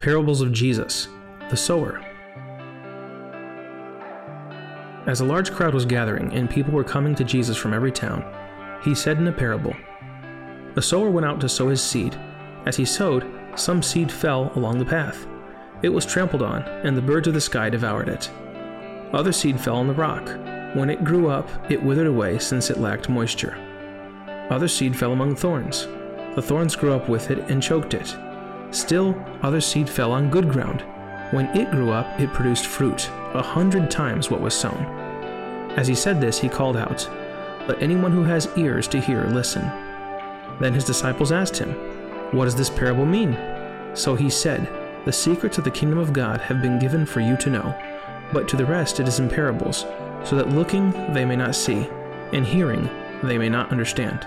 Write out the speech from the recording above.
Parables of Jesus, the sower. As a large crowd was gathering and people were coming to Jesus from every town, he said in a parable A sower went out to sow his seed. As he sowed, some seed fell along the path. It was trampled on, and the birds of the sky devoured it. Other seed fell on the rock. When it grew up, it withered away since it lacked moisture. Other seed fell among thorns. The thorns grew up with it and choked it. Still, other seed fell on good ground. When it grew up, it produced fruit, a hundred times what was sown. As he said this, he called out, Let anyone who has ears to hear listen. Then his disciples asked him, What does this parable mean? So he said, The secrets of the kingdom of God have been given for you to know, but to the rest it is in parables, so that looking they may not see, and hearing they may not understand.